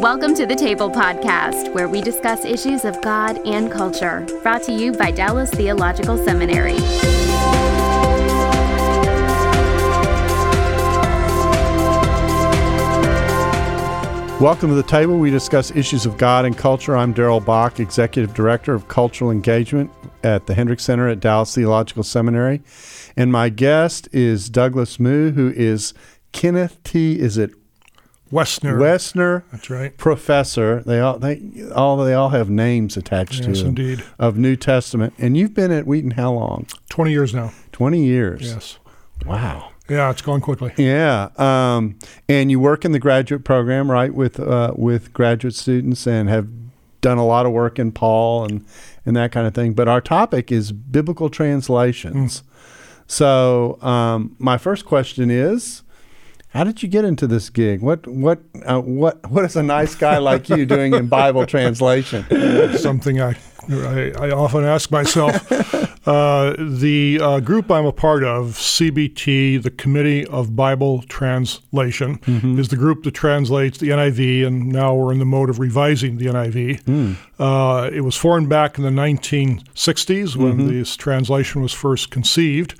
Welcome to the Table Podcast, where we discuss issues of God and culture. Brought to you by Dallas Theological Seminary. Welcome to the table. We discuss issues of God and culture. I'm Darrell Bock, Executive Director of Cultural Engagement at the Hendricks Center at Dallas Theological Seminary. And my guest is Douglas Moo, who is Kenneth T. Is it Wessner. Wessner? That's right. Professor. They all they all they all have names attached Yes, to them indeed. of New Testament. And you've been at Wheaton how long? 20 years now. Twenty years. Yes. Wow. Yeah, it's gone quickly. Yeah, um, and you work in the graduate program, right, with uh, with graduate students, and have done a lot of work in Paul and and that kind of thing. But our topic is biblical translations. So um, my first question is, how did you get into this gig? What what uh, what what is a nice guy like you doing in Bible translation? Something I, I, I often ask myself. Uh, the uh, group I'm a part of, CBT, the Committee of Bible Translation, is the group that translates the NIV, and now we're in the mode of revising the NIV. Uh, it was formed back in the 1960s when this translation was first conceived.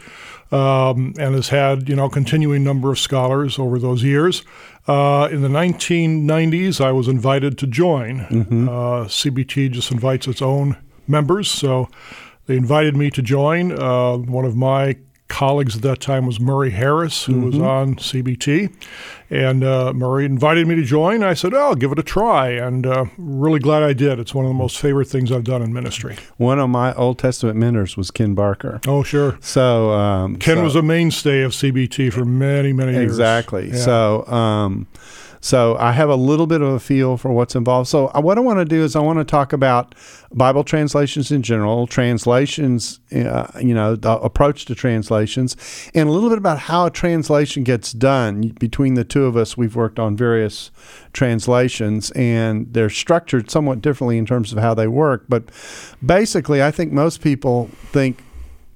um, and has had you know continuing number of scholars over those years. Uh, in the 1990s, I was invited to join. Uh, CBT just invites its own members, so they invited me to join. Uh, one of my colleagues at that time was Murray Harris, who was on CBT. And uh, Murray invited me to join. I said, oh, I'll give it a try. And uh, really glad I did. It's one of the most favorite things I've done in ministry. One of my Old Testament mentors was Ken Barker. Oh, sure. So um, Ken so- was a mainstay of CBT for many, many years. Exactly. Yeah. So, um, so I have a little bit of a feel for what's involved. So, uh, what I want to do is I want to talk about Bible translations in general, translations, uh, you know, the approach to translations, and a little bit about how a translation gets done. Between the two of us, we've worked on various translations, and they're structured somewhat differently in terms of how they work. But basically, I think most people think,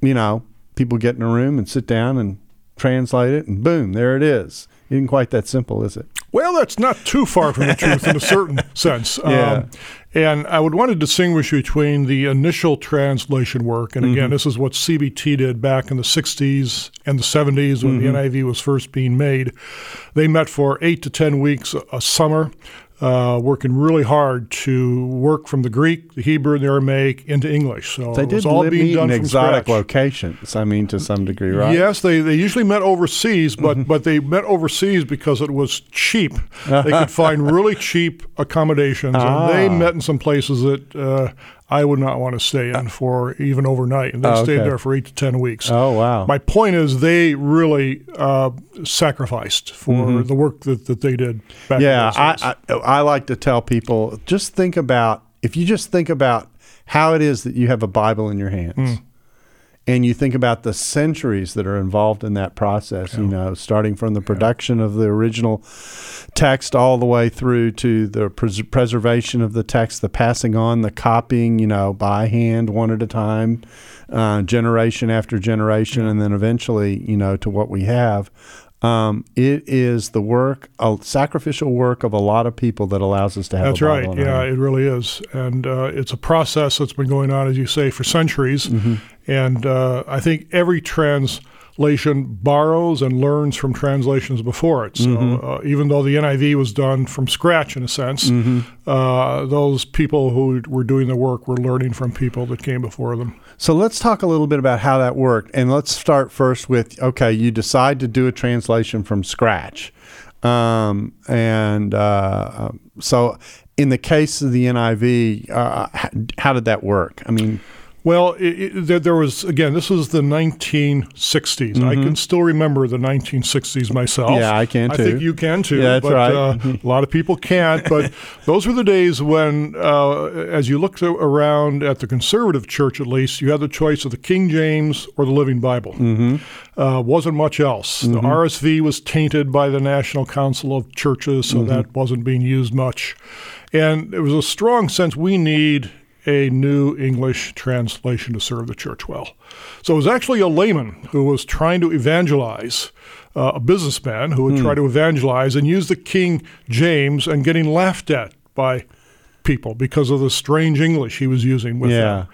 you know, people get in a room and sit down and translate it, and boom, there it is. Isn't quite that simple, is it? Well, that's not too far from the truth in a certain sense. Yeah. Um, and I would want to distinguish between the initial translation work, and again, mm-hmm. this is what CBT did back in the 60s and the 70s when the mm-hmm. NIV was first being made. They met for eight to 10 weeks a, a summer. Uh, working really hard to work from the Greek, the Hebrew, and the Aramaic into English. So They it was did all being meet done in exotic scratch. locations. I mean, to some degree, right? Yes, they, they usually met overseas, but Mm-hmm. but they met overseas because it was cheap. they could find really cheap accommodations, and they Ah. met in some places that uh, I would not want to stay in for even overnight. And they Oh, stayed okay. there for eight to ten weeks. Oh wow. My point is, they really uh, sacrificed for the work that, that they did back Mm-hmm. yeah, in. I, I I like to tell people just think about if you just think about how it is that you have a Bible in your hands. Hmm. And you think about the centuries that are involved in that process, you know, starting from the production of the original text all the way through to the pres- preservation of the text, the passing on, the copying, you know, by hand one at a time, uh, generation after generation, and then eventually, you know, to what we have. Um, it is the work, a sacrificial work of a lot of people that allows us to have. That's a right. Yeah, it really is, and uh, it's a process that's been going on, as you say, for centuries. Mm-hmm. And uh, I think every translation borrows and learns from translations before it. So Mm-hmm. uh, even though the NIV was done from scratch, in a sense, Mm-hmm. uh, those people who were doing the work were learning from people that came before them. So let's talk a little bit about how that worked, and let's start first with okay, you decide to do a translation from scratch, um, and uh, um, so in the case of the NIV, uh, how, how did that work? I mean, Well, it, it, there, there was again. This was the 1960s. I can still remember the 1960s myself. Mm-hmm. Yeah, I can too. I think you can too. Yeah, that's but, right. Uh, a lot of people can't. But those were the days when, uh, as you looked around at the conservative church, at least, you had the choice of the King James or the Living Bible. Mm-hmm. Uh, wasn't much else. The Mm-hmm. RSV was tainted by the National Council of Churches, Mm-hmm. so that wasn't being used much. And there was a strong sense we need a new English translation to serve the church well. So it was actually a layman who was trying to evangelize, uh, a businessman who would try hmm. to evangelize and use the King James and getting laughed at by people because of the strange English he was using with Yeah. them.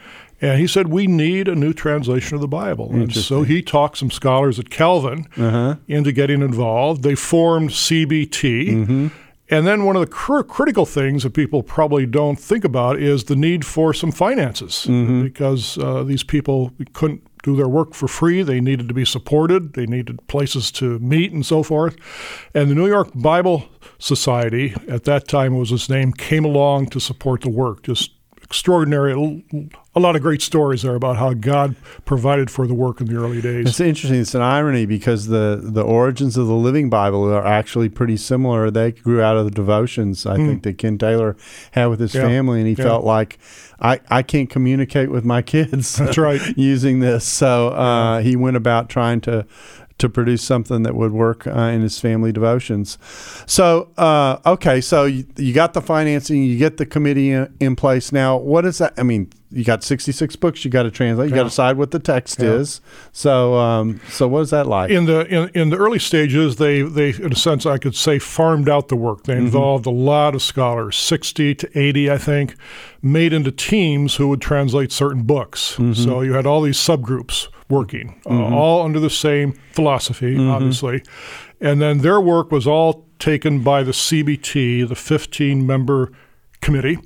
And he said, We need a new translation of the Bible. And so he talked some scholars at Calvin uh-huh. into getting involved. They formed CBT. Mm-hmm. And then one of the cr- critical things that people probably don't think about is the need for some finances because uh, these people couldn't do their work for free. They needed to be supported, they needed places to meet and so forth. And the New York Bible Society, at that time was its name, came along to support the work. Just extraordinary, a lot of great stories there about how God provided for the work in the early days. It's interesting. It's an irony because the, the origins of the Living Bible are actually pretty similar. They grew out of the devotions, I think, that Ken Taylor had with his. Yeah. family, and he Yeah. felt like I, I can't communicate with my kids. That's right. using this, so uh, he went about trying to to produce something that would work uh, in his family devotions. So, uh, okay, so you, you got the financing, you get the committee in, in place. Now, what is that? I mean, you got 66 books you got to translate. You got to Yeah. decide what the text Yeah. is. So, um, so what is that like? in the in, in the early stages, they they in a sense I could say farmed out the work. They involved a lot of scholars, sixty to eighty, I think, made into teams who would translate certain books. So you had all these subgroups working, uh, all under the same philosophy, obviously, and then their work was all taken by the CBT, the fifteen member committee,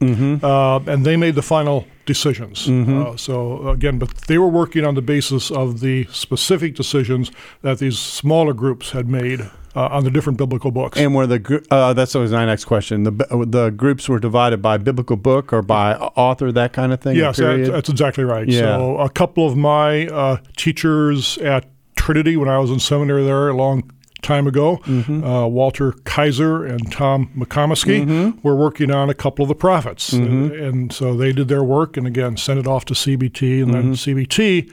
uh, and they made the final decisions. Uh, so again, but they were working on the basis of the specific decisions that these smaller groups had made uh, on the different biblical books. and were the gr- uh, that's always my next question. The uh, the groups were divided by biblical book or by author, that kind of thing. yes, that, that's exactly right. Yeah. So a couple of my uh, teachers at Trinity when I was in seminary there a long time ago, Mm-hmm. uh, Walter Kaiser and Tom McComiskey Mm-hmm. were working on a couple of the prophets, and, and so they did their work and again sent it off to CBT, and then Mm-hmm. CBT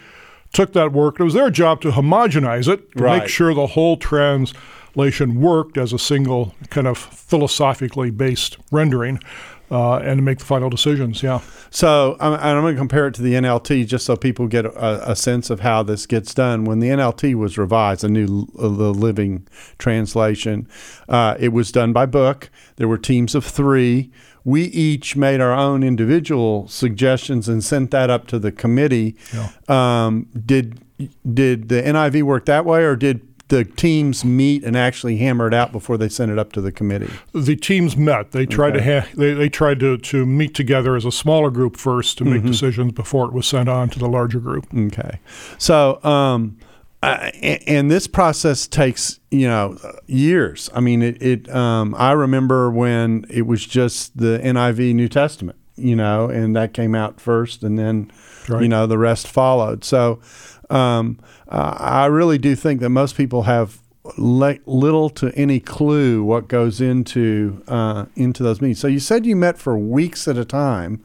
took that work. It was their job to homogenize it, to Right. make sure the whole translation worked as a single kind of philosophically based rendering, uh, and to make the final decisions. Yeah. So I'm, and I'm going to compare it to the NLT just so people get a, a sense of how this gets done. When the NLT was revised, the new uh, the Living Translation, uh, it was done by book. There were teams of three. We each made our own individual suggestions and sent that up to the committee. Um, did did the NIV work that way, or did the teams meet and actually hammer it out before they send it up to the committee? the teams met. They tried to ha- they, they tried to, to meet together as a smaller group first to make decisions before it was sent on to the larger group. Okay. So, um, a- and this process takes you know years. I mean, it. it um, I remember when it was just the NIV New Testament, you know, and that came out first, and then Right. you know the rest followed. So, um, uh, I really do think that most people have le- little to any clue what goes into uh, into those meetings. So you said you met for weeks at a time.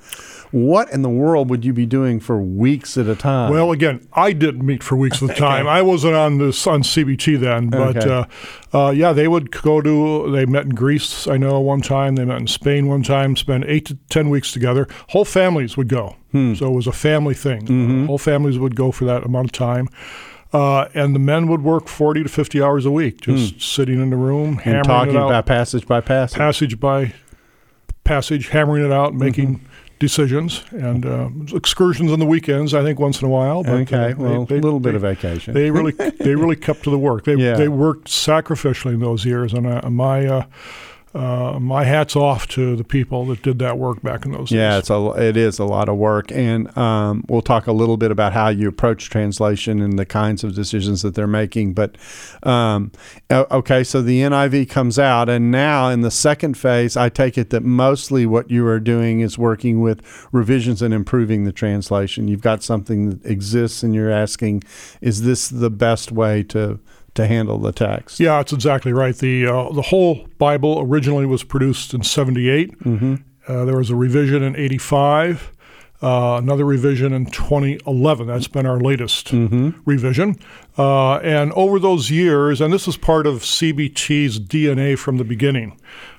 What in the world would you be doing for weeks at a time? Well, again, I didn't meet for weeks at a time. I wasn't on this on CBT then, but Okay. uh, uh, yeah, they would go to. They met in Greece, I know, one time. They met in Spain one time. Spent eight to ten weeks together. Whole families would go, Hmm. so it was a family thing. Mm-hmm. Whole families would go for that amount of time. Uh, and the men would work 40 to 50 hours a week, just sitting in the room, Hmm. and hammering talking it out. about passage by passage. passage by passage, hammering it out, making Mm-hmm. decisions, and uh, excursions on the weekends. I think once in a while. But, okay, uh, well, they- a little bit of vacation. They really, they really kept to the work. They Yeah. they worked sacrificially in those years, and uh, my uh, uh, my hats off to the people that did that work back in those yeah, days. it's a it is a lot of work, and um, we'll talk a little bit about how you approach translation and the kinds of decisions that they're making. But um, okay, so the NIV comes out, and now in the second phase, I take it that mostly what you are doing is working with revisions and improving the translation. You've got something that exists, and you're asking, is this the best way to to handle the text? Yeah, it's exactly right. The uh, the whole Bible originally was produced in '78. Mm-hmm. Uh, there was a revision in '85, uh, another revision in 2011. That's been our latest Mm-hmm. revision. Uh, and over those years, and this is part of CBT's DNA from the beginning,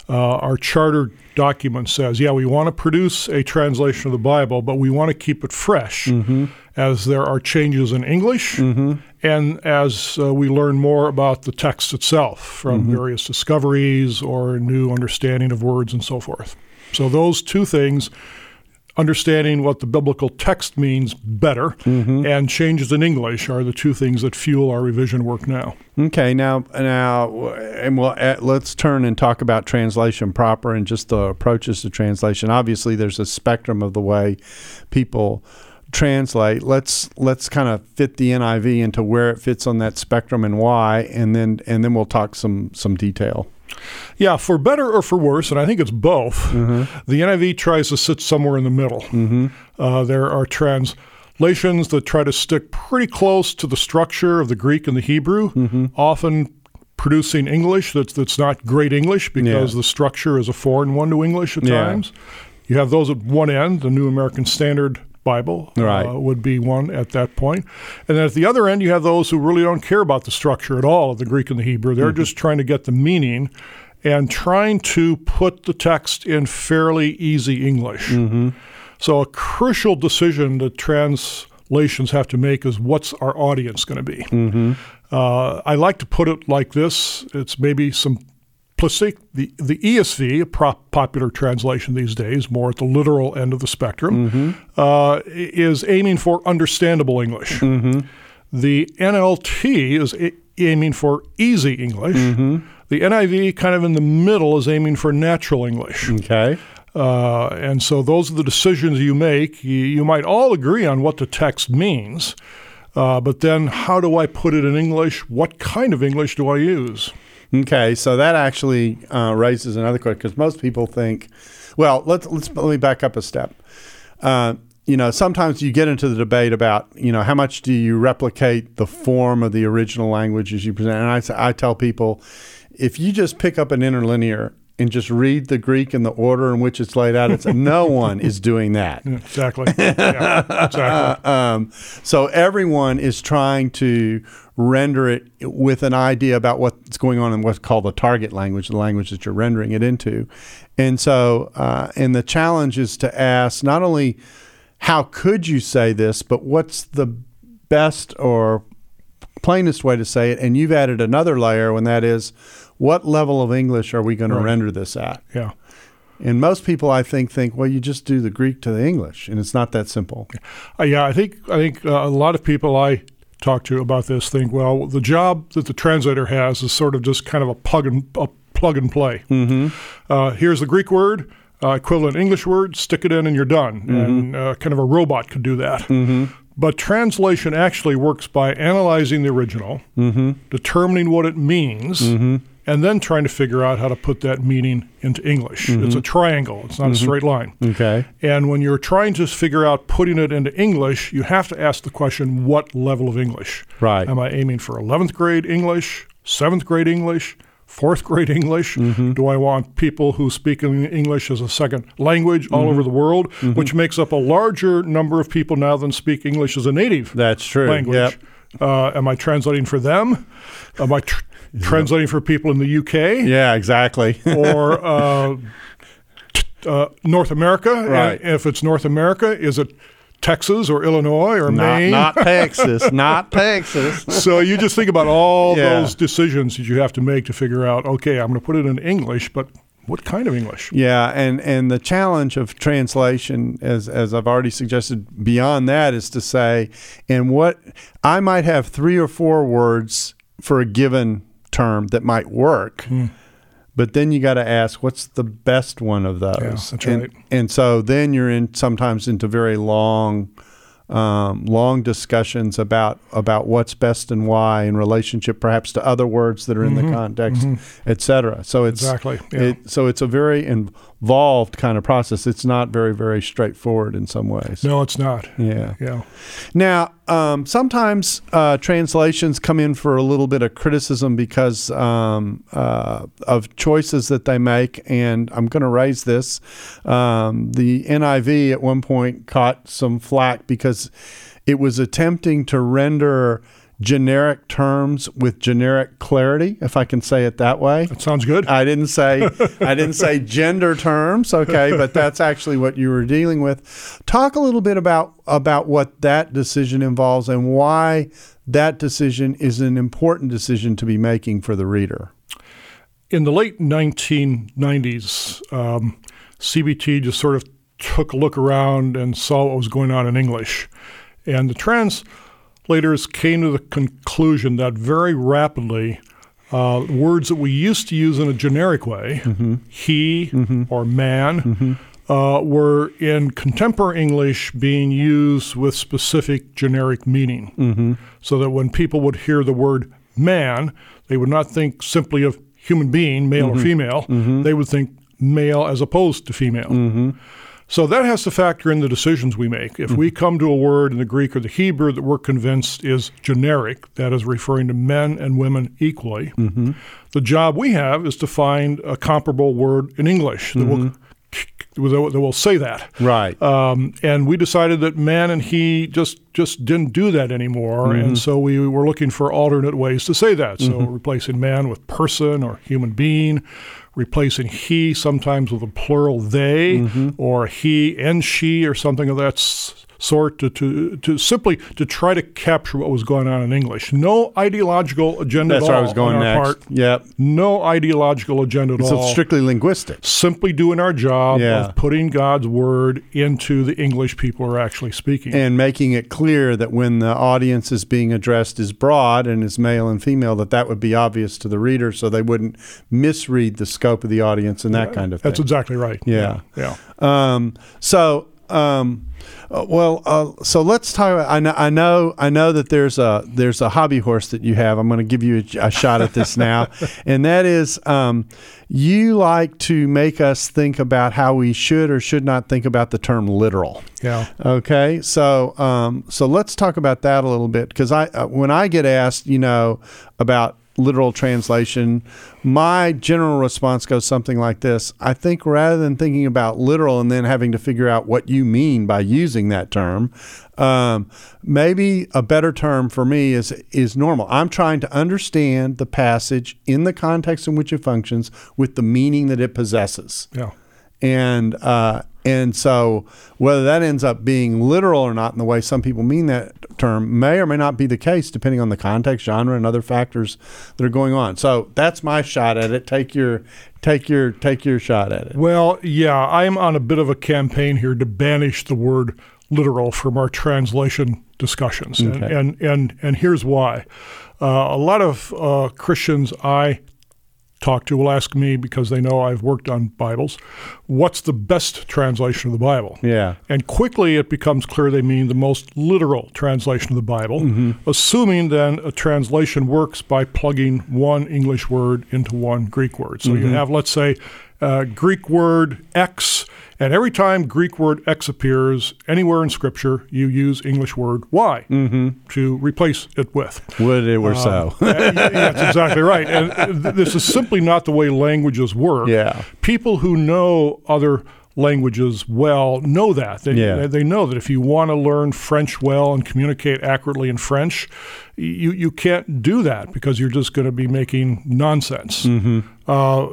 Uh, our charter document says, yeah, we want to produce a translation of the Bible, but we want to keep it fresh Mm-hmm. as there are changes in English and as uh, we learn more about the text itself from Mm-hmm. various discoveries or new understanding of words and so forth. So, those two things understanding what the biblical text means better Mm-hmm. and changes in English are the two things that fuel our revision work now. Okay, now now, and we'll uh, let's turn and talk about translation proper and just the approaches to translation. Obviously, there's a spectrum of the way people translate. Let's let's kind of fit the NIV into where it fits on that spectrum and why, and then and then we'll talk some some detail. Yeah, for better or for worse, and I think it's both, mm-hmm. the NIV tries to sit somewhere in the middle. Mm-hmm. Uh, there are translations that try to stick pretty close to the structure of the Greek and the Hebrew, mm-hmm. often producing English that's, that's not great English because Yeah. the structure is a foreign one to English at Yeah. times. You have those at one end, the New American Standard Bible Right. uh, would be one at that point. And then at the other end, you have those who really don't care about the structure at all of the Greek and the Hebrew. They're Mm-hmm. just trying to get the meaning and trying to put the text in fairly easy English. Mm-hmm. So, a crucial decision that translations have to make is what's our audience going to be? Mm-hmm. Uh, I like to put it like this it's maybe simplistic. The, the ESV, a popular translation these days, more at the literal end of the spectrum, Mm-hmm. uh, is aiming for understandable English. Mm-hmm. The NLT is a- aiming for easy English. Mm-hmm. The NIV, kind of in the middle, is aiming for natural English. Okay. Uh, and so those are the decisions you make. You, you might all agree on what the text means, uh, but then how do I put it in English? What kind of English do I use? Okay, so that actually uh, raises another question because most people think, well, let's let's let me back up a step. Uh, you know, sometimes you get into the debate about, you know, how much do you replicate the form of the original language as you present? And I tell people, if you just pick up an interlinear and just read the Greek in the order in which it's laid out, it's no one is doing that. Exactly. yeah, exactly. Um, so everyone is trying to render it with an idea about what's going on in what's called the target language, the language that you're rendering it into. And so, uh, and the challenge is to ask not only how could you say this, but what's the best or plainest way to say it. And you've added another layer, and that is, what level of English are we going to render this at? Yeah. And most people, I think, think, well, you just do the Greek to the English, and it's not that simple. Uh, yeah, I think I think uh, a lot of people I talk to about this think, well, the job that the translator has is sort of just kind of a plug and a plug and play. Mm-hmm. Uh, here's the Greek word, uh, equivalent English word, stick it in, and you're done. And uh, kind of a robot could do that. But translation actually works by analyzing the original, determining what it means, and then trying to figure out how to put that meaning into English. It's a mm-hmm. triangle. It's not a mm-hmm. straight line. Okay. And when you're trying to figure out putting it into English, you have to ask the question what level of English? Right. Am I aiming for 11th grade English, 7th grade English, 4th grade English? Mm-hmm. Do I want people who speak English as a second language all over the world, which makes up a larger number of people now than speak English as a native That's true. language? Yep. Uh, am I translating for them? Am I tr- translating for people in the UK? Yeah, exactly. or uh, t- uh, North America. And Right. if it's North America, is it Texas or Illinois or not, Maine? not Texas. Not Texas. so you just think about all Yeah. those decisions that you have to make to figure out. Okay, I'm going to put it in English, but what kind of English? Yeah, and, and the challenge of translation, as as I've already suggested, beyond that is to say, and what I might have three or four words for a given term that might work, Hmm. but then you got to ask, what's the best one of those? Yeah, and, right. And so then you're in sometimes into very long. Um, long discussions about about what's best and why in relationship perhaps to other words that are in the context, et cetera. So it's Mm-hmm. Exactly, yeah. it, so it's a very involved kind of process. It's not very very straightforward in some ways. No, it's not. Yeah. Yeah. Now, um, sometimes uh, translations come in for a little bit of criticism because um, uh, of choices that they make, and I'm going to raise this. Um, the NIV at one point caught some flack because it was attempting to render generic terms with generic clarity, if I can say it that way. That sounds good. I didn't say I didn't say gender terms, okay, but that's actually what you were dealing with. Talk a little bit about about what that decision involves and why that decision is an important decision to be making for the reader. In the late 1990s, um, CBT just sort of took a look around and saw what was going on in English. And the translators came to the conclusion that very rapidly, uh, words that we used to use in a generic way, mm-hmm. he mm-hmm. or man, mm-hmm. uh, were in contemporary English being used with specific generic meaning. Mm-hmm. So that when people would hear the word man, they would not think simply of human being, male or Mm-hmm. female. They would think male as opposed to female. Mm-hmm. So that has to factor in the decisions we make. If we come to a word in the Greek or the Hebrew that we're convinced is generic, that is referring to men and women equally, the job we have is to find a comparable word in English that, will, that will say that. Right. Um, and we decided that man and he just just didn't do that anymore, Mm-hmm. and so we were looking for alternate ways to say that. So replacing man with person or human being, replacing he sometimes with a plural they, Mm-hmm. or he and she, or something of that sort to, to to simply to try to capture what was going on in English. No ideological agenda That's at where all I was going on our next. part. Yep. No ideological agenda at So all it's strictly linguistic. simply doing our job Yeah. of putting God's word into the English people are actually speaking. and making it clear that when the audience is being addressed is broad and is male and female, that that would be obvious to the reader, so they wouldn't misread the scope of the audience and that kind of thing. That's exactly right. Yeah. Yeah. Um, so, um, uh, well, uh, so let's talk. About, I know, I know, I know that there's a there's a hobby horse that you have. I'm going to give you a, a shot at this now, and that is, um, you like to make us think about how we should or should not think about the term literal. Yeah. Okay, so um, so let's talk about that a little bit because I uh, when I get asked, you know, about literal translation, my general response goes something like this: I think rather than thinking about literal and then having to figure out what you mean by using that term, um, maybe a better term for me is is normal. I'm trying to understand the passage in the context in which it functions with the meaning that it possesses Yeah. and uh, and so whether that ends up being literal or not in the way some people mean that term may or may not be the case depending on the context genre and other factors that are going on so that's my shot at it take your take your take your shot at it Well, yeah, I'm on a bit of a campaign here to banish the word literal from our translation discussions. And, and, and, and here's why. Uh, a lot of uh, Christians I talk to will ask me, because they know I've worked on Bibles, what's the best translation of the Bible? yeah And quickly it becomes clear they mean the most literal translation of the Bible, mm-hmm. assuming then a translation works by plugging one English word into one Greek word. So you mm-hmm. have, let's say, uh, Greek word X, and every time Greek word X appears anywhere in Scripture, you use English word Y to replace it with. would it were so Uh, yeah, that's exactly right. And th- this is simply not the way languages work. Yeah. People who know other languages well know that. They, Yeah. they, know that if you want to learn French well and communicate accurately in French, you, you can't do that because you're just going to be making nonsense. Mm-hmm. Uh,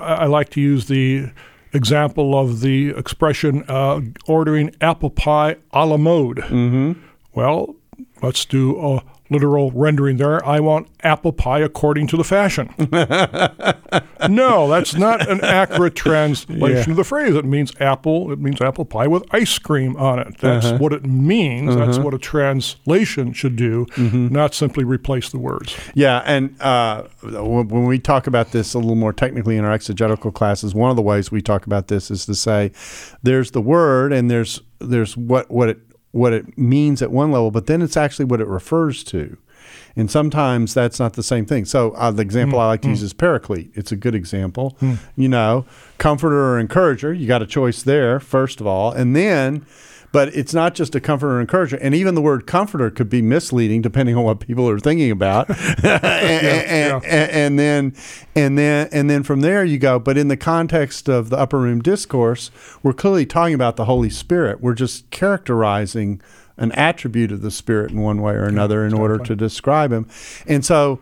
I, I like to use the example of the expression uh, ordering apple pie a la mode. Mm-hmm. Well, let's do a literal rendering there. I want apple pie according to the fashion. no, that's not an accurate translation Yeah. of the phrase. It means apple. It means apple pie with ice cream on it. That's Uh-huh. what it means. That's what a translation should do, Mm-hmm. not simply replace the words. Yeah, and uh, when when we talk about this a little more technically in our exegetical classes, one of the ways we talk about this is to say there's the word and there's there's what what it what it means at one level, but then it's actually what it refers to. And sometimes that's not the same thing. So uh, the example mm-hmm. I like to mm. use is paraclete. It's a good example. Mm. You know, comforter or encourager. You got a choice there first of all, and then but it's not just a comforter or encourager. And even the word comforter could be misleading depending on what people are thinking about. and, and- and- and then, and then, and then from there you go. But in the context of the upper room discourse, we're clearly talking about the Holy Spirit. We're just characterizing an attribute of the Spirit in one way or another in order to describe Him. And so,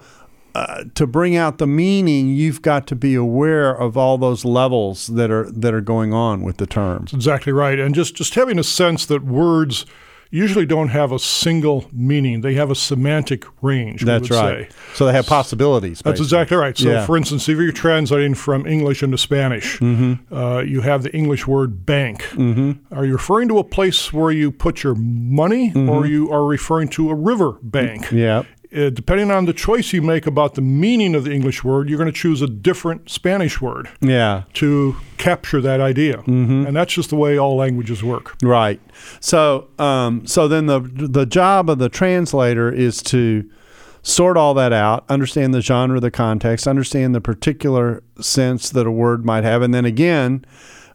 uh, to bring out the meaning, you've got to be aware of all those levels that are that are going on with the terms. Exactly right, and just just having a sense that words usually don't have a single meaning; they have a semantic range. That's right. say. So they have possibilities. That's exactly right. So, Yeah. for instance, if you're translating from English into Spanish, Mm-hmm. uh, you have the English word bank. Are you referring to a place where you put your money, or you are referring to a river bank? Mm-hmm. Yeah. Uh, depending on the choice you make about the meaning of the English word, you're going to choose a different Spanish word Yeah. to capture that idea. Mm-hmm. And that's just the way all languages work. Right. So, um, so then the the job of the translator is to sort all that out, understand the genre, the context, understand the particular sense that a word might have, and then again.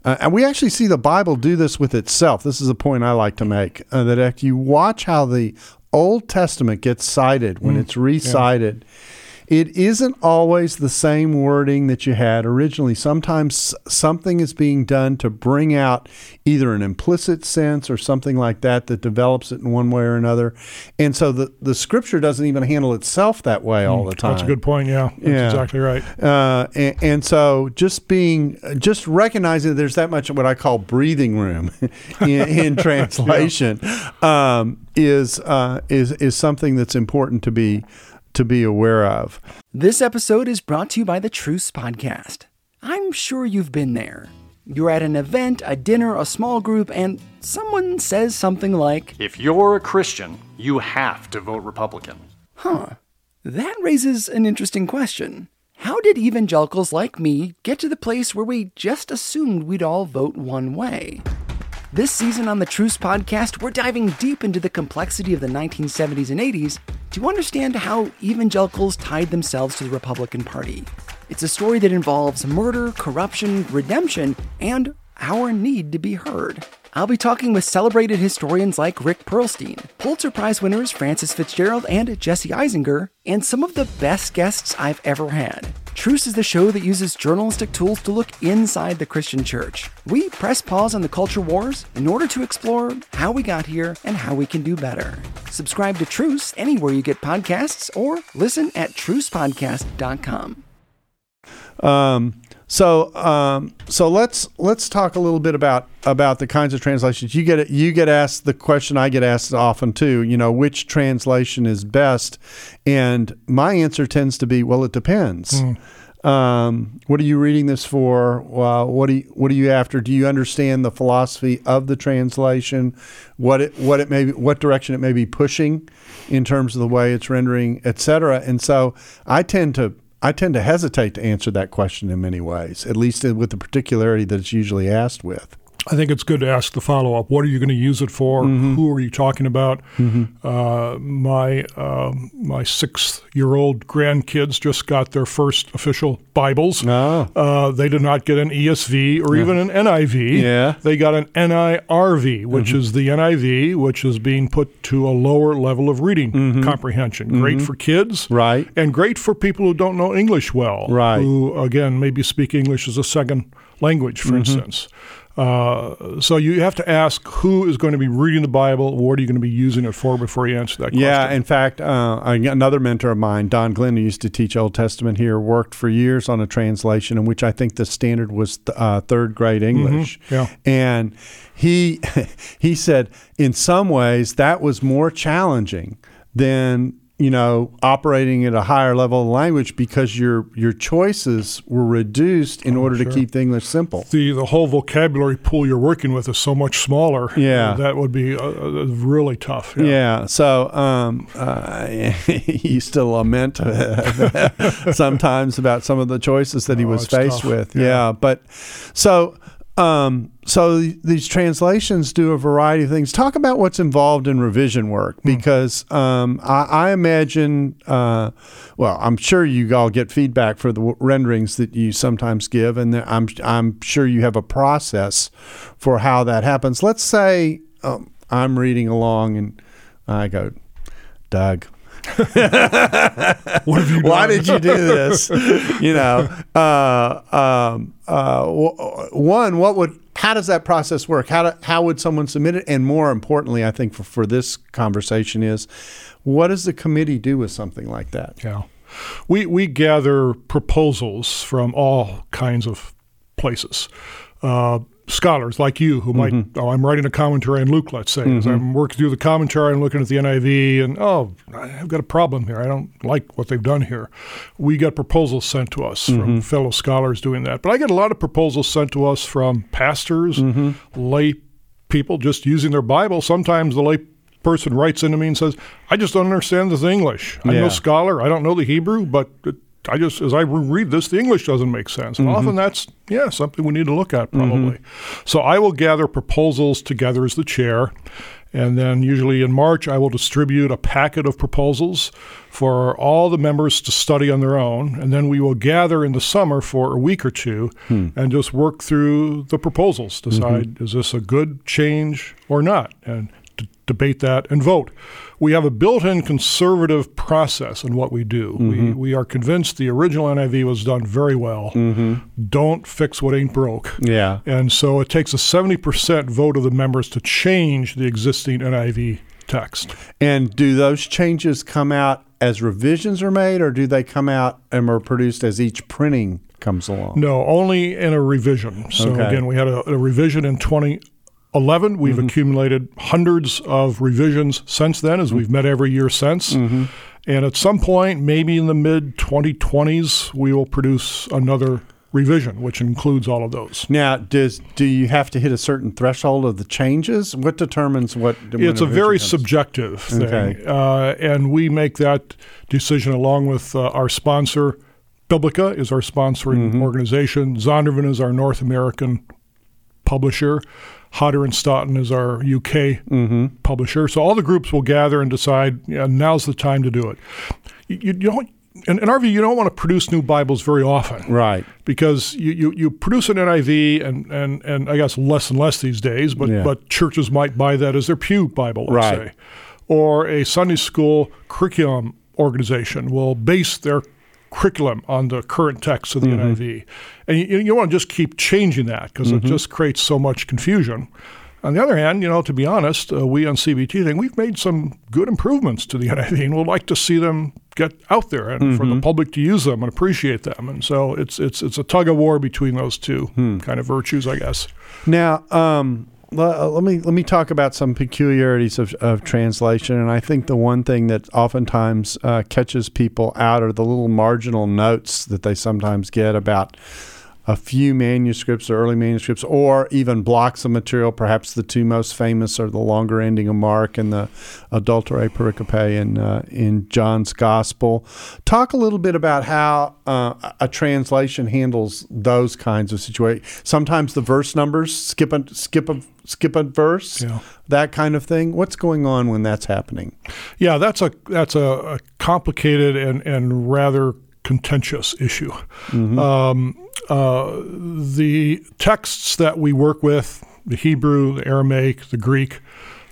Uh, and we actually see the Bible do this with itself. This is a point I like to make uh, that if you watch how the Old Testament gets cited when mm. it's recited, it isn't always the same wording that you had originally. Sometimes something is being done to bring out either an implicit sense or something like that that develops it in one way or another. And so the, the scripture doesn't even handle itself that way all the time. That's a good point. Yeah, that's Yeah. exactly right. Uh, and, and so just being, just recognizing that there's that much what I call breathing room in, in translation um, is uh, is is something that's important to be to be aware of. This episode is brought to you by the Truce Podcast. I'm sure you've been there. You're at an event, a dinner, a small group, and someone says something like, If you're a Christian, you have to vote Republican. Huh, that raises an interesting question. How did evangelicals like me get to the place where we just assumed we'd all vote one way? This season on the Truce Podcast, we're diving deep into the complexity of the 1970s and 80s to understand how evangelicals tied themselves to the Republican Party. It's a story that involves murder, corruption, redemption, and our need to be heard. I'll be talking with celebrated historians like Rick Perlstein, Pulitzer Prize winners Frances Fitzgerald and Jesse Eisinger, and some of the best guests I've ever had. Truce is the show that uses journalistic tools to look inside the Christian church. We press pause on the culture wars in order to explore how we got here and how we can do better. Subscribe to Truce anywhere you get podcasts or listen at trucepodcast.com. Um, so um, so let's let's talk a little bit about about the kinds of translations you get. You get asked the question I get asked often too. You know, which translation is best? And my answer tends to be, well, it depends. Um, what are you reading this for? Well, what do you, what are you after? Do you understand the philosophy of the translation? What it what it may be, what direction it may be pushing in terms of the way it's rendering, et cetera. And so I tend to I tend to hesitate to answer that question in many ways, at least with the particularity that it's usually asked with. I think it's good to ask the follow up. What are you going to use it for? Mm-hmm. Who are you talking about? Uh, my uh, my six year old grandkids just got their first official Bibles. Oh. Uh, they did not get an ESV or even an NIV. Yeah. Mm-hmm. They got an NIRV, which is the NIV, which is being put to a lower level of reading comprehension. Great for kids. Mm-hmm. Right. And great for people who don't know English well. Right. Who, again, maybe speak English as a second language, Mm-hmm. for instance. Uh, so you have to ask who is going to be reading the Bible. What are you going to be using it for before you answer that question? Yeah, in fact, uh, another mentor of mine, Don Glenn, who used to teach Old Testament here, worked for years on a translation in which I think the standard was uh, third grade English. yeah. and he he said in some ways that was more challenging than you know operating at a higher level of language because your your choices were reduced in order to keep the English simple. the the whole vocabulary pool you're working with is so much smaller. Yeah. that would be uh, uh, really tough. Yeah. So um, uh, he used to lament sometimes about some of the choices that he Oh, was faced tough. with. Yeah. Yeah. But so. Um, so th- these translations do a variety of things. Talk about what's involved in revision work Hmm. because um, I, I imagine, uh, well, I'm sure you all get feedback for the w- renderings that you sometimes give, and I'm I'm sure you have a process for how that happens. Let's say um, I'm reading along and I go, Doug. What have you Why did you do this? you know, uh, um, uh, one, what would how does that process work? How do, how would someone submit it? And more importantly, I think for, for this conversation is, what does the committee do with something like that? Yeah. We, we gather proposals from all kinds of places. Uh, scholars like you who might, mm-hmm. oh, I'm writing a commentary on Luke, let's say. Mm-hmm. As I'm working through the commentary and looking at the NIV, and oh, I've got a problem here. I don't like what they've done here. We get proposals sent to us mm-hmm. from fellow scholars doing that. But I get a lot of proposals sent to us from pastors, mm-hmm. lay people just using their Bible. Sometimes the lay person writes into me and says, I just don't understand this English. I'm yeah. no scholar. I don't know the Hebrew, but it, I just, as I read this, the English doesn't make sense. And mm-hmm. often that's, yeah, something we need to look at probably. Mm-hmm. So I will gather proposals together as the chair. And then usually in March, I will distribute a packet of proposals for all the members to study on their own. And then we will gather in the summer for a week or two hmm. and just work through the proposals, decide mm-hmm. is this a good change or not, and debate that and vote we have a built-in conservative process in what we do. Mm-hmm. We, we are convinced the original NIV was done very well. Mm-hmm. Don't fix what ain't broke. Yeah. And so it takes a 70% vote of the members to change the existing NIV text. And do those changes come out as revisions are made, or do they come out and are produced as each printing comes along? No, only in a revision. So okay. again, we had a, a revision in 20- 11. We've mm-hmm. accumulated hundreds of revisions since then, as mm-hmm. we've met every year since. Mm-hmm. And at some point, maybe in the mid 2020s, we will produce another revision, which includes all of those. Now, does do you have to hit a certain threshold of the changes? What determines what? It's a very comes? subjective thing, okay. uh, and we make that decision along with uh, our sponsor. Biblica is our sponsoring mm-hmm. organization. Zondervan is our North American publisher. Hodder and Stoughton is our UK mm-hmm. publisher. So all the groups will gather and decide yeah, now's the time to do it. You, you don't. In, in, our view, you don't want to produce new Bibles very often, right? Because you, you, you produce an NIV, and, and, and I guess less and less these days, but yeah. but churches might buy that as their pew Bible, let's right. say, or a Sunday school curriculum organization will base their curriculum on the current text of the mm-hmm. NIV. And you, you want to just keep changing that because mm-hmm. it just creates so much confusion. On the other hand, you know, to be honest, uh, we on CBT think we've made some good improvements to the NIV, and we'd like to see them get out there and mm-hmm. for the mm-hmm. public to use them and appreciate them. And so it's it's it's a tug of war between those two hmm. kind of virtues, I guess. Now, um, let me let me talk about some peculiarities of, of translation, and I think the one thing that oftentimes uh, catches people out are the little marginal notes that they sometimes get about a few manuscripts or early manuscripts, or even blocks of material. Perhaps the two most famous are the longer ending of Mark and the Adulterae Pericope in uh, in John's Gospel. Talk a little bit about how uh, a translation handles those kinds of situations. Sometimes the verse numbers skip a skip a skip a verse, yeah. that kind of thing. What's going on when that's happening? Yeah, that's a that's a, a complicated and and rather contentious issue. Mm-hmm. Um, uh, the texts that we work with, the Hebrew, the Aramaic, the Greek,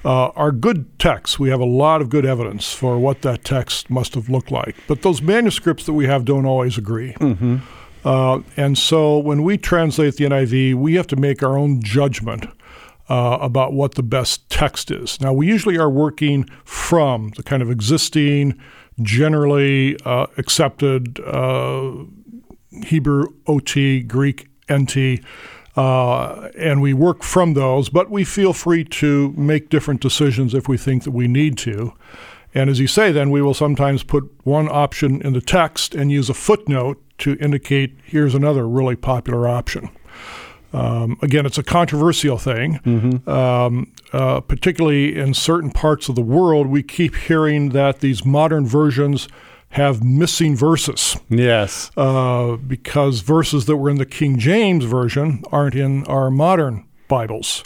uh, are good texts. We have a lot of good evidence for what that text must have looked like. But those manuscripts that we have don't always agree. Mm-hmm. Uh, and so when we translate the NIV, we have to make our own judgment uh, about what the best text is. Now, we usually are working from the kind of existing generally uh, accepted uh, Hebrew OT, Greek NT, uh, and we work from those, but we feel free to make different decisions if we think that we need to. And as you say, then we will sometimes put one option in the text and use a footnote to indicate here's another really popular option. Um, again, it's a controversial thing, mm-hmm. um, uh, particularly in certain parts of the world. We keep hearing that these modern versions have missing verses. Yes. Uh, because verses that were in the King James Version aren't in our modern Bibles.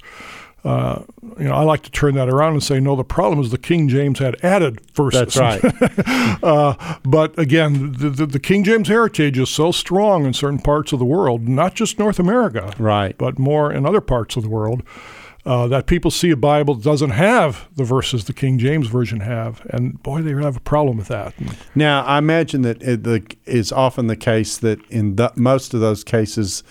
Uh, you know, I like to turn that around and say, no, the problem is the King James had added verses. That's right. uh, but again, the, the, the, King James heritage is so strong in certain parts of the world, not just North America, right, but more in other parts of the world. Uh, that people see a Bible that doesn't have the verses the King James version have, and boy, they have a problem with that. Now, I imagine that it the, is often the case that in the, most of those cases,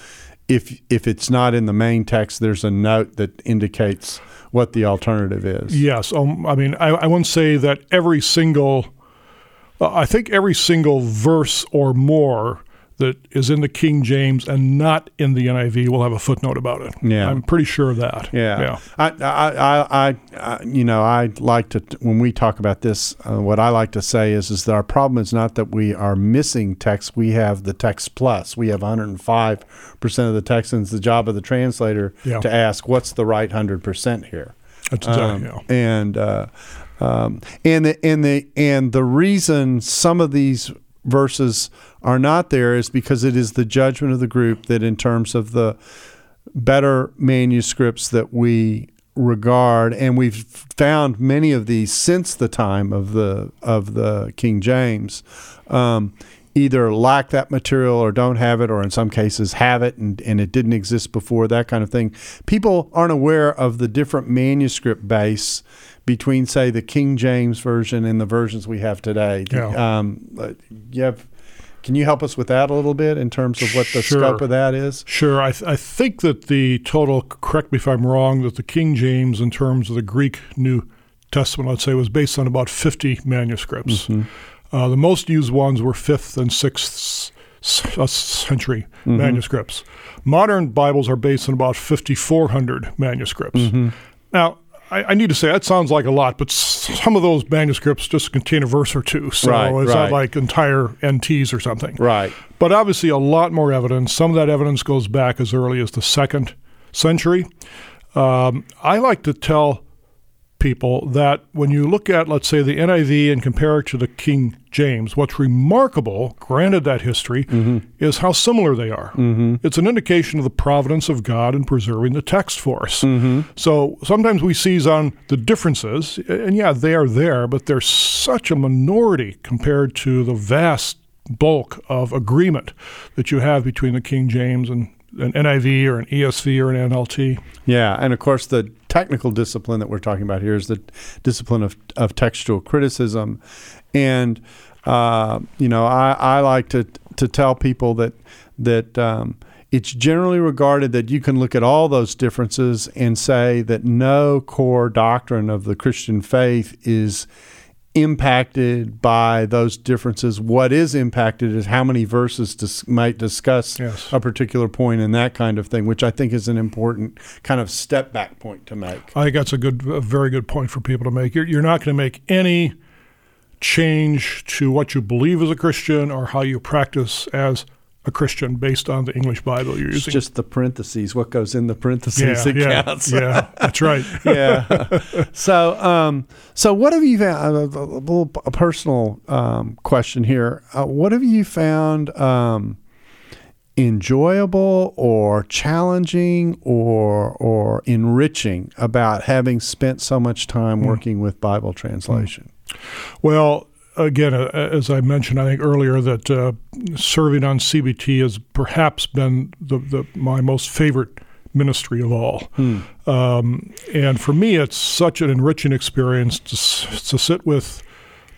if if it's not in the main text, there's a note that indicates what the alternative is. Yes, um, I mean, I, I wouldn't say that every single. Uh, I think every single verse or more that is in the King James and not in the NIV will have a footnote about it. Yeah. I'm pretty sure of that. Yeah, yeah. I, I, I, I, you know, I like to when we talk about this. Uh, what I like to say is, is that our problem is not that we are missing text. We have the text plus. We have 105 percent of the text, and it's the job of the translator Yeah. to ask what's the right hundred percent here. That's exactly. Um, yeah. And uh, um, and the and the and the reason some of these verses are not there is because it is the judgment of the group that, in terms of the better manuscripts that we regard, and we've found many of these since the time of the of the King James. Um, either lack that material or don't have it, or in some cases have it and, and it didn't exist before, that kind of thing. People aren't aware of the different manuscript base between, say, the King James version and the versions we have today. Yeah. Um, uh, you have, can you help us with that a little bit in terms of what the Sure. scope of that is? Sure. I, th- I think that the total, correct me if I'm wrong, that the King James, in terms of the Greek New Testament, I'd say, was based on about 50 manuscripts. Uh, the most used ones were 5th and 6th s- uh, century manuscripts. Modern Bibles are based on about 5,400 manuscripts. Now, I, I need to say that sounds like a lot, but some of those manuscripts just contain a verse or two. So Right, it's right. not like entire NTs or something. Right. But obviously, a lot more evidence. Some of that evidence goes back as early as the second century. Um, I like to tell people that when you look at, let's say, the NIV and compare it to the King James, what's remarkable, granted that history, mm-hmm. is how similar they are. Mm-hmm. It's an indication of the providence of God in preserving the text for us. Mm-hmm. So sometimes we seize on the differences, and yeah, they are there, but they're such a minority compared to the vast bulk of agreement that you have between the King James and an NIV or an ESV or an NLT. Yeah, and of course the technical discipline that we're talking about here is the discipline of, of textual criticism, and uh, you know I, I like to to tell people that that um, it's generally regarded that you can look at all those differences and say that no core doctrine of the Christian faith is impacted by those differences. What is impacted is how many verses dis- might discuss Yes. a particular point and that kind of thing, which I think is an important kind of step back point to make. I think that's a good, a very good point for people to make. You're, you're not going to make any change to what you believe as a Christian or how you practice as a Christian based on the English Bible you're It's using. just the parentheses, what goes in the parentheses yeah, yeah, counts. yeah, that's right. yeah. So, um, so what have you found? A, a little a personal um, question here. Uh, what have you found um, enjoyable or challenging or or enriching about having spent so much time working with Bible translation? Well, again, uh, as I mentioned, I think earlier that uh, serving on CBT has perhaps been the, the my most favorite ministry of all. Um, and for me, it's such an enriching experience to, to sit with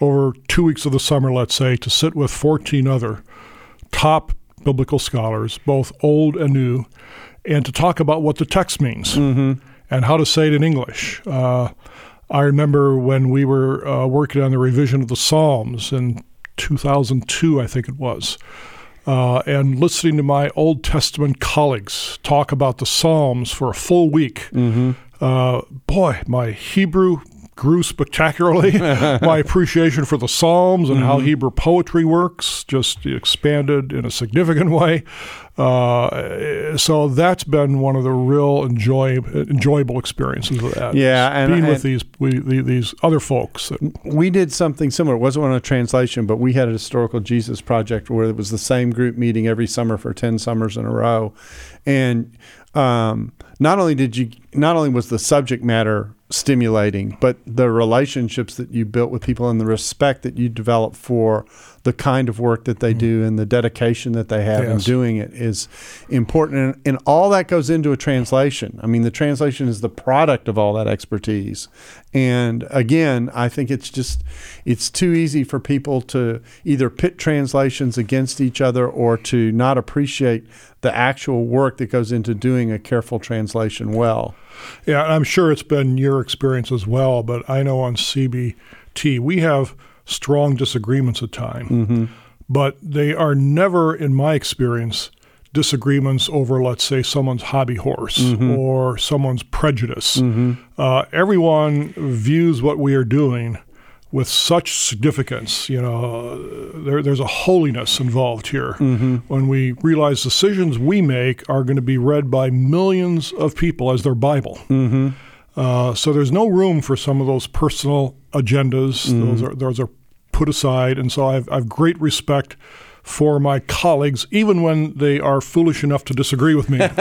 over two weeks of the summer, let's say, to sit with 14 other top biblical scholars, both old and new, and to talk about what the text means and how to say it in English. Uh, I remember when we were uh, working on the revision of the Psalms in 2002, I think it was, uh, and listening to my Old Testament colleagues talk about the Psalms for a full week. Uh, boy, my Hebrew grew spectacularly. my appreciation for the Psalms and how Hebrew poetry works just expanded in a significant way. Uh, so that's been one of the real enjoy, enjoyable experiences of that. Yeah, and- being with these we, the- these other folks. We did something similar. It wasn't on a translation, but we had a historical Jesus project where it was the same group meeting every summer for ten summers in a row, and um, not only did you not only was the subject matter stimulating, but the relationships that you built with people and the respect that you developed for the kind of work that they mm. do and the dedication that they have in doing it is important. And, and all that goes into a translation. I mean, the translation is the product of all that expertise. And again, I think it's just it's too easy for people to either pit translations against each other or to not appreciate the actual work that goes into doing a careful translation well. Yeah, I'm sure it's been your experience as well, but I know on CBT we have strong disagreements at times, mm-hmm. but they are never, in my experience, disagreements over, let's say, someone's hobby horse mm-hmm. or someone's prejudice. Mm-hmm. Uh, everyone views what we are doing with such significance. You know, uh, there, there's a holiness involved here when we realize decisions we make are going to be read by millions of people as their Bible. Uh, so there's no room for some of those personal agendas. Those are those are put aside, and so I've I've great respect for my colleagues, even when they are foolish enough to disagree with me.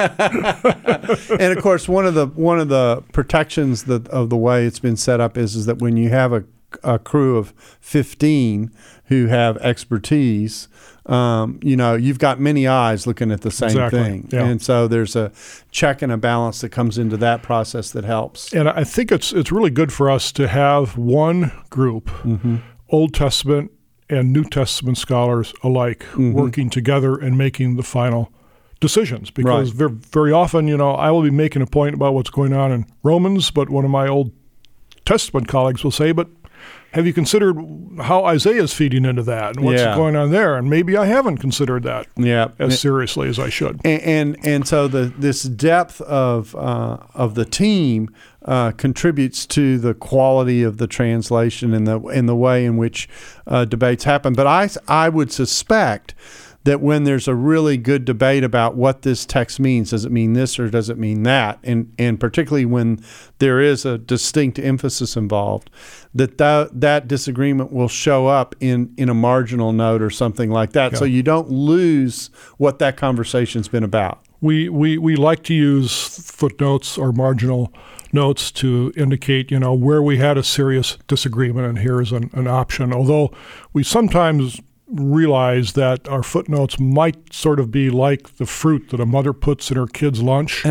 and of course, one of the one of the protections that of the way it's been set up is is that when you have a, a crew of fifteen who have expertise, um, you know, you've got many eyes looking at the same Exactly, thing, yeah. and so there's a check and a balance that comes into that process that helps. and I think it's it's really good for us to have one group, Mm-hmm. Old Testament and New Testament scholars alike, Mm-hmm. working together and making the final decisions. Because Right. very, very often, you know, I will be making a point about what's going on in Romans, but one of my Old Testament colleagues will say, "But have you considered how Isaiah is feeding into that and what's Yeah. going on there?" And maybe I haven't considered that Yeah, as seriously as I should. and and, and so the this depth of uh, of the team uh, contributes to the quality of the translation and the in the way in which uh, debates happen. But I I would suspect that when there's a really good debate about what this text means, does it mean this or does it mean that, and and particularly when there is a distinct emphasis involved, that that, that disagreement will show up in in a marginal note or something like that, so you don't lose what that conversation's been about. We, we, we like to use footnotes or marginal notes to indicate, you know, where we had a serious disagreement, and here is an, an option. Although we sometimes realize that our footnotes might sort of be like the fruit that a mother puts in her kid's lunch.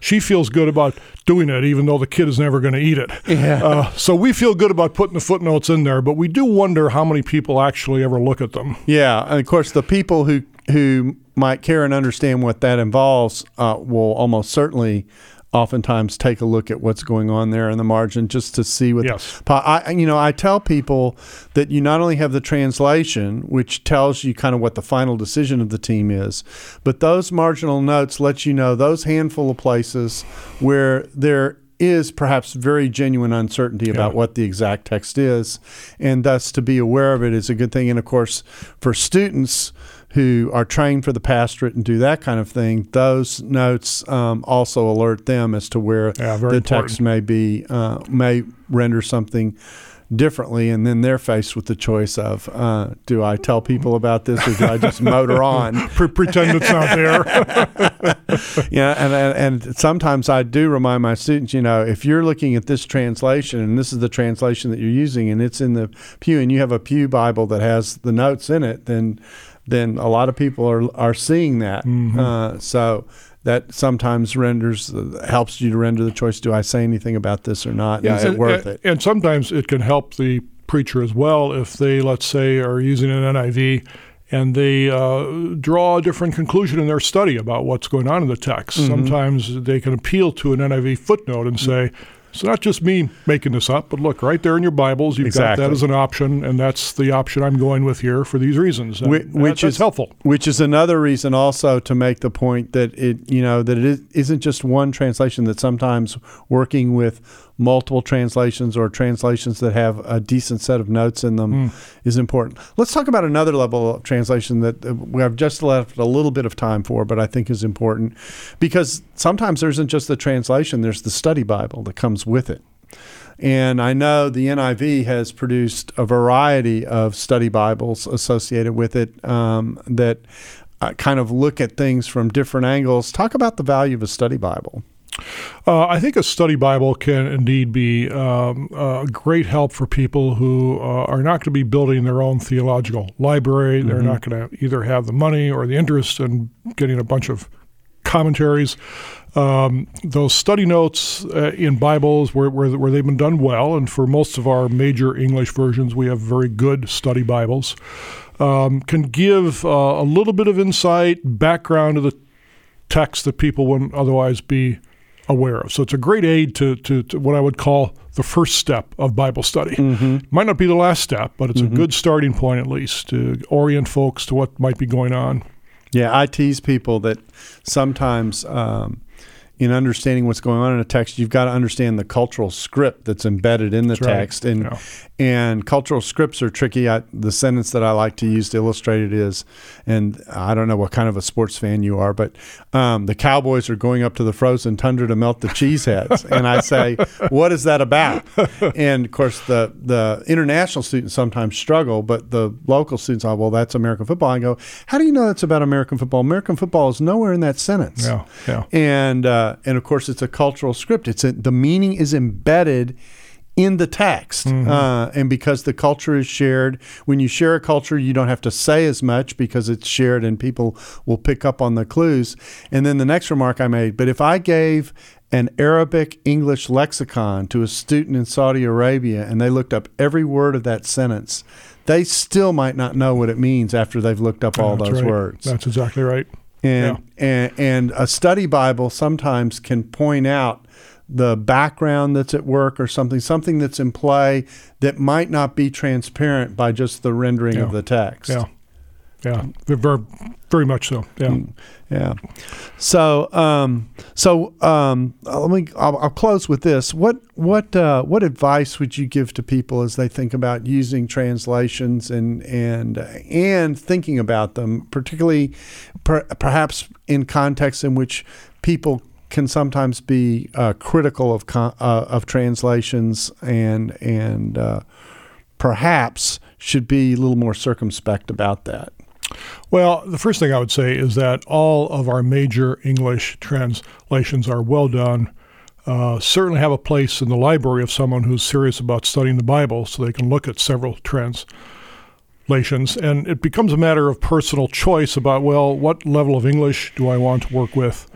She feels good about doing it, even though the kid is never going to eat it. Uh, so we feel good about putting the footnotes in there, but we do wonder how many people actually ever look at them. Yeah, and of course, the people who who might care and understand what that involves uh, will almost certainly, oftentimes, take a look at what's going on there in the margin just to see what. Yes. po- I, you know, I tell people that you not only have the translation, which tells you kind of what the final decision of the team is, but those marginal notes let you know those handful of places where there is perhaps very genuine uncertainty about what the exact text is, and thus to be aware of it is a good thing. And of course, for students who are trained for the pastorate and do that kind of thing, those notes um, also alert them as to where Yeah, the text may be uh, may render something differently, and then they're faced with the choice of uh, do I tell people about this or do I just motor on? Pretend it's not there. yeah, and, and and sometimes I do remind my students, you know, if you're looking at this translation and this is the translation that you're using, and it's in the pew, and you have a pew Bible that has the notes in it, then then a lot of people are are seeing that. Uh, so that sometimes renders helps you to render the choice: do I say anything about this or not? is it and, worth and, it? And sometimes it can help the preacher as well if they, let's say, are using an NIV and they uh, draw a different conclusion in their study about what's going on in the text. Mm-hmm. Sometimes they can appeal to an NIV footnote and say, it's not just me making this up, but look, right there in your Bibles, you've got that as an option, and that's the option I'm going with here for these reasons. And that- which is helpful. Which is another reason also to make the point that it you know that it is, isn't just one translation. That sometimes working with multiple translations or translations that have a decent set of notes in them is important. Let's talk about another level of translation that uh, we have just left a little bit of time for, but I think is important because sometimes there isn't just the translation. There's the study Bible that comes with it. And I know the NIV has produced a variety of study Bibles associated with it um, that uh, kind of look at things from different angles. Talk about the value of a study Bible. Uh, I think a study Bible can indeed be um, a great help for people who uh, are not going to be building their own theological library. Mm-hmm. They're not going to either have the money or the interest in getting a bunch of commentaries. Um, those study notes uh, in Bibles where, where, where, they've been done well, and for most of our major English versions, we have very good study Bibles, um, can give uh, a little bit of insight, background to the text that people wouldn't otherwise be aware of. So it's a great aid to, to, to what I would call the first step of Bible study. Mm-hmm. Might not be the last step, but it's mm-hmm. a good starting point at least to orient folks to what might be going on. Yeah, I tease people that sometimes um, in understanding what's going on in a text, you've got to understand the cultural script that's embedded in the that's text. Right. And yeah. and cultural scripts are tricky. I, the sentence that I like to use to illustrate it is, and I don't know what kind of a sports fan you are, but um, the Cowboys are going up to the frozen tundra to melt the cheeseheads, and I say, what is that about? And of course, the the international students sometimes struggle, but the local students are, well, that's American football. I go, how do you know that's about American football? American football is nowhere in that sentence. Yeah, yeah. And uh, and of course it's a cultural script. It's a, the meaning is embedded in the text, mm-hmm. uh, and because the culture is shared. When you share a culture, you don't have to say as much because it's shared, and people will pick up on the clues. And then the next remark I made, but if I gave an Arabic English lexicon to a student in Saudi Arabia and they looked up every word of that sentence, they still might not know what it means after they've looked up all those right. words. That's exactly right. And, yeah. and and a study Bible sometimes can point out the background that's at work or something something that's in play that might not be transparent by just the rendering yeah. of the text. Yeah. Yeah, very, very much so. Yeah, mm, yeah. So, um, so um, let me. I'll, I'll, close with this. What, what, uh, what advice would you give to people as they think about using translations and and and thinking about them, particularly per, perhaps in contexts in which people can sometimes be uh, critical of uh, of translations and and uh, perhaps should be a little more circumspect about that. Well, the first thing I would say is that all of our major English translations are well done. Uh, certainly have a place in the library of someone who's serious about studying the Bible so they can look at several translations. And it becomes a matter of personal choice about, well, what level of English do I want to work with?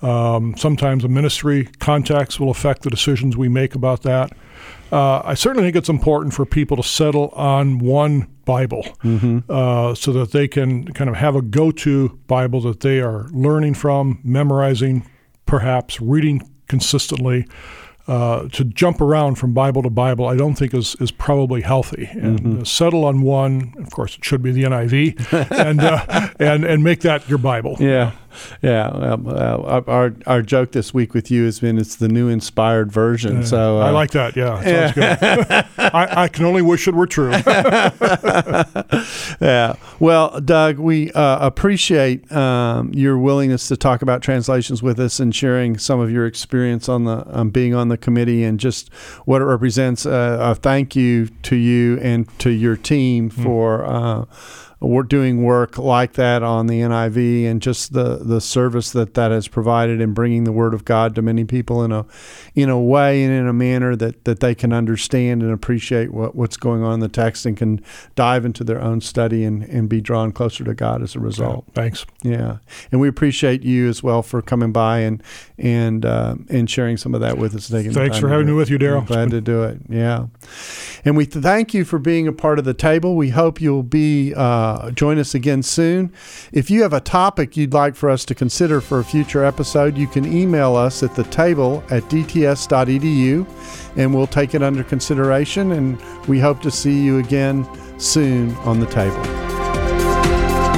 Um, sometimes a ministry context will affect the decisions we make about that. Uh, I certainly think it's important for people to settle on one Bible mm-hmm. uh, so that they can kind of have a go to Bible that they are learning from, memorizing, perhaps reading consistently. Uh, to jump around from Bible to Bible, I don't think is is probably healthy. And mm-hmm. settle on one. Of course, it should be the NIV, and uh, and and make that your Bible. Yeah, yeah. uh, our our joke this week with you has been it's the new inspired version. so I uh, like that. Yeah, sounds yeah. good. I, I, can only wish it were true. yeah. Well, Doug, we uh, appreciate um, your willingness to talk about translations with us and sharing some of your experience on the um, being on the committee and just what it represents. Uh, a thank you to you and to your team hmm. for. Mm we're doing work like that on the NIV and just the, the service that that has provided in bringing the Word of God to many people in a in a way and in a manner that, that they can understand and appreciate what, what's going on in the text and can dive into their own study and, and be drawn closer to God as a result. Yeah, thanks. Yeah, and we appreciate you as well for coming by and and uh, and sharing some of that with us. Thanks for having me with you, Darrell. Glad to do it. Yeah, and we thank you for being a part of the table. We hope you'll be. Uh, uh, join us again soon. If you have a topic you'd like for us to consider for a future episode, you can email us at the table at dts.edu and we'll take it under consideration. And we hope to see you again soon on the table.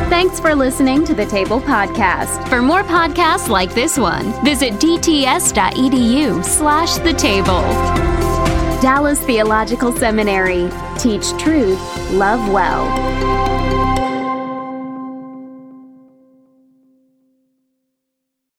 Thanks for listening to the Table Podcast. For more podcasts like this one, visit dts.edu slash the table. Dallas Theological Seminary. Teach truth, love well.